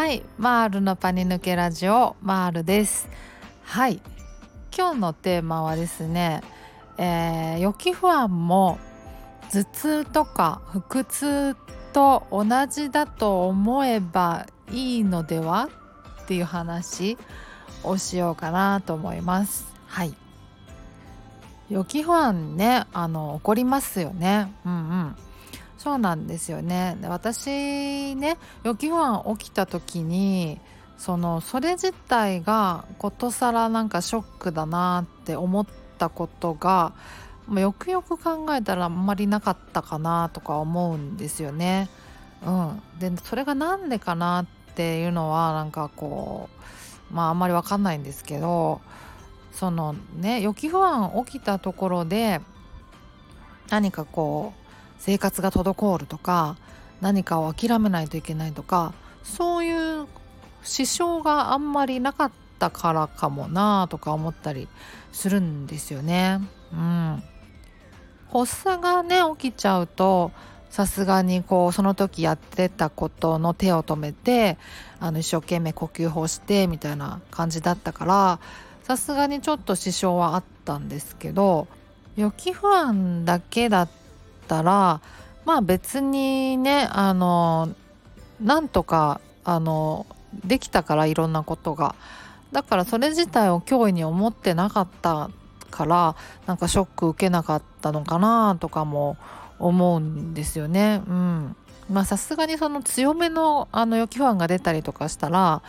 はいマールのパニ抜けラジオマールです。はい今日のテーマはですね、えー、予期不安も頭痛とか腹痛と同じだと思えばいいのではっていう話をしようかなと思います。はい。予期不安ねあの起こりますよね。うんうん。そうなんですよねで私ね予期不安起きた時にそのそれ自体がことさらなんかショックだなって思ったことがよくよく考えたらあんまりなかったかなとか思うんですよね。うん、でそれが何でかなっていうのはなんかこうまああんまり分かんないんですけどそのね予期不安起きたところで何かこう生活が滞るとか何かを諦めないといけないとかそういう支障があんまりなかったからかもなとか思ったりするんですよね。うん、発作がね起きちゃうとさすがにこうその時やってたことの手を止めてあの一生懸命呼吸法してみたいな感じだったからさすがにちょっと支障はあったんですけど予期不安だけだったらまあ別にねあのなんとかあのできたからいろんなことがだからそれ自体を脅威に思ってなかったからなんかショック受けなかったのかなとかも思うんですよね。うんまあさすがにその強めのあの予期不安が出たりとかしたら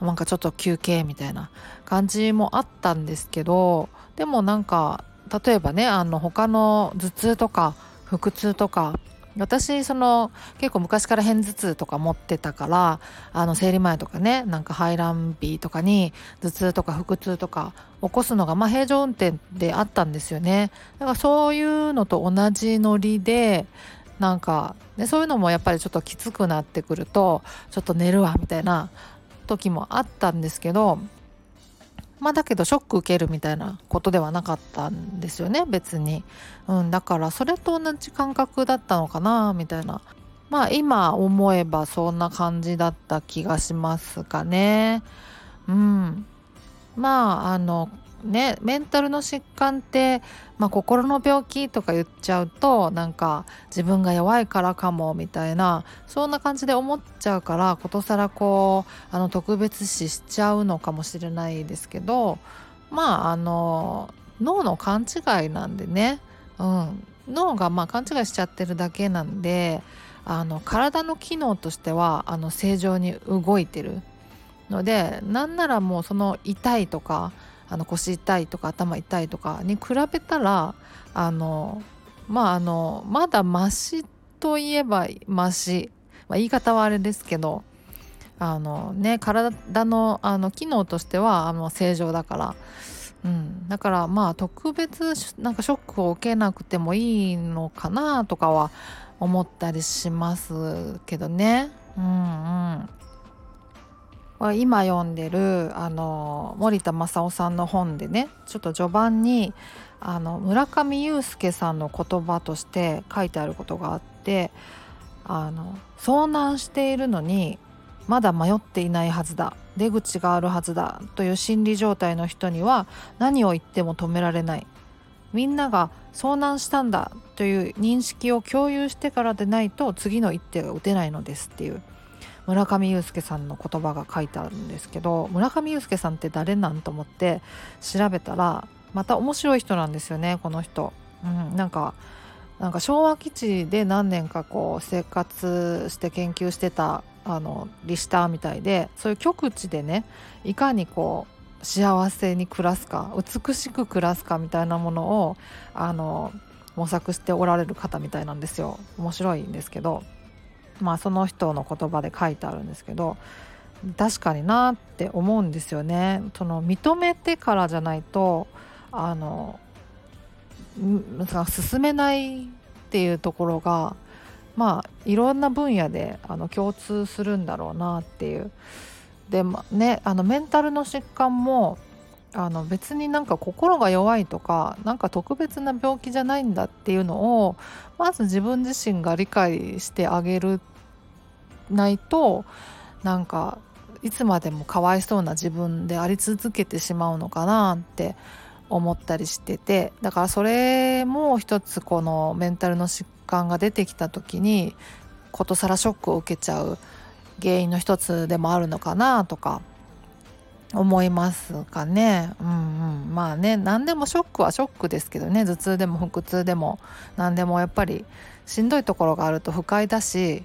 なんかちょっと休憩みたいな感じもあったんですけどでもなんか例えばねあの他の頭痛とか腹痛とか。私その結構昔から片頭痛とか持ってたからあの生理前とかねなんか排卵日とかに頭痛とか腹痛とか起こすのがまあ平常運転であったんですよね。だからそういうのと同じノリでなんか、ね、そういうのもやっぱりちょっときつくなってくるとちょっと寝るわみたいな時もあったんですけどまあだけどショック受けるみたいなことではなかったんですよね別に、うん、だからそれと同じ感覚だったのかなみたいな。まあ今思えばそんな感じだった気がしますかね。うん。まああのねメンタルの疾患って、まあ、心の病気とか言っちゃうとなんか自分が弱いからかもみたいなそんな感じで思っちゃうからことさらこうあの特別視しちゃうのかもしれないですけどまああの脳の勘違いなんでね、うん、脳がまあ勘違いしちゃってるだけなんであの体の機能としてはあの正常に動いてるのでなんならもうその痛いとかあの腰痛いとか頭痛いとかに比べたらあのまああのまだマシといえばマシ、まあ、言い方はあれですけどあのね体のあの機能としてはあの正常だから、うん、だからまあ特別なんかショックを受けなくてもいいのかなとかは思ったりしますけどね。うんうん。今読んでるあの森田正夫さんの本でねちょっと序盤にあの村上裕介さんの言葉として書いてあることがあってあの遭難しているのにまだ迷っていないはずだ出口があるはずだという心理状態の人には何を言っても止められない。みんなが遭難したんだという認識を共有してからでないと次の一手が打てないのですっていう。村上裕介さんの言葉が書いてあるんですけど村上裕介さんって誰なんと思って調べたらまた面白い人なんですよねこの人。うん、なんかなんか昭和基地で何年かこう生活して研究してたあのリスターみたいでそういう極地でねいかにこう幸せに暮らすか美しく暮らすかみたいなものをあの模索しておられる方みたいなんですよ面白いんですけどまあその人の言葉で書いてあるんですけど確かになって思うんですよね。その認めてからじゃないとあの進めないっていうところがまあいろんな分野であの共通するんだろうなっていう。でねあのメンタルの疾患もあの別になんか心が弱いとかなんか特別な病気じゃないんだっていうのをまず自分自身が理解してあげるないとなんかいつまでもかわいそうな自分であり続けてしまうのかなって思ったりしててだからそれも一つこのメンタルの疾患が出てきた時にことさらショックを受けちゃう原因の一つでもあるのかなとか思いますかね。うんうん、まあね何でもショックはショックですけどね。頭痛でも腹痛でも。何でもやっぱりしんどいところがあると不快だし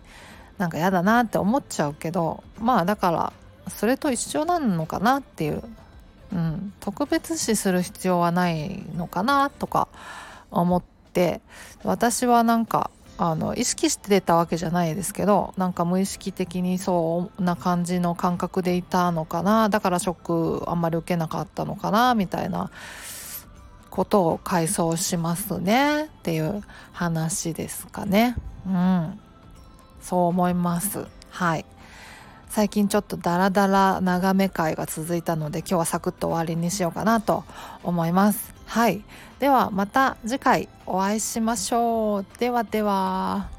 なんか嫌だなって思っちゃうけどまあだからそれと一緒なのかなっていう、うん、特別視する必要はないのかなとか思って私はなんかあの意識してたわけじゃないですけどなんか無意識的にそうな感じの感覚でいたのかな。だからショックあんまり受けなかったのかなみたいなことを回想しますね。っていう話ですかね。うん。そう思います。はい。最近ちょっとダラダラ眺め会が続いたので今日はサクッと終わりにしようかなと思います。はい。ではまた次回お会いしましょう。ではでは。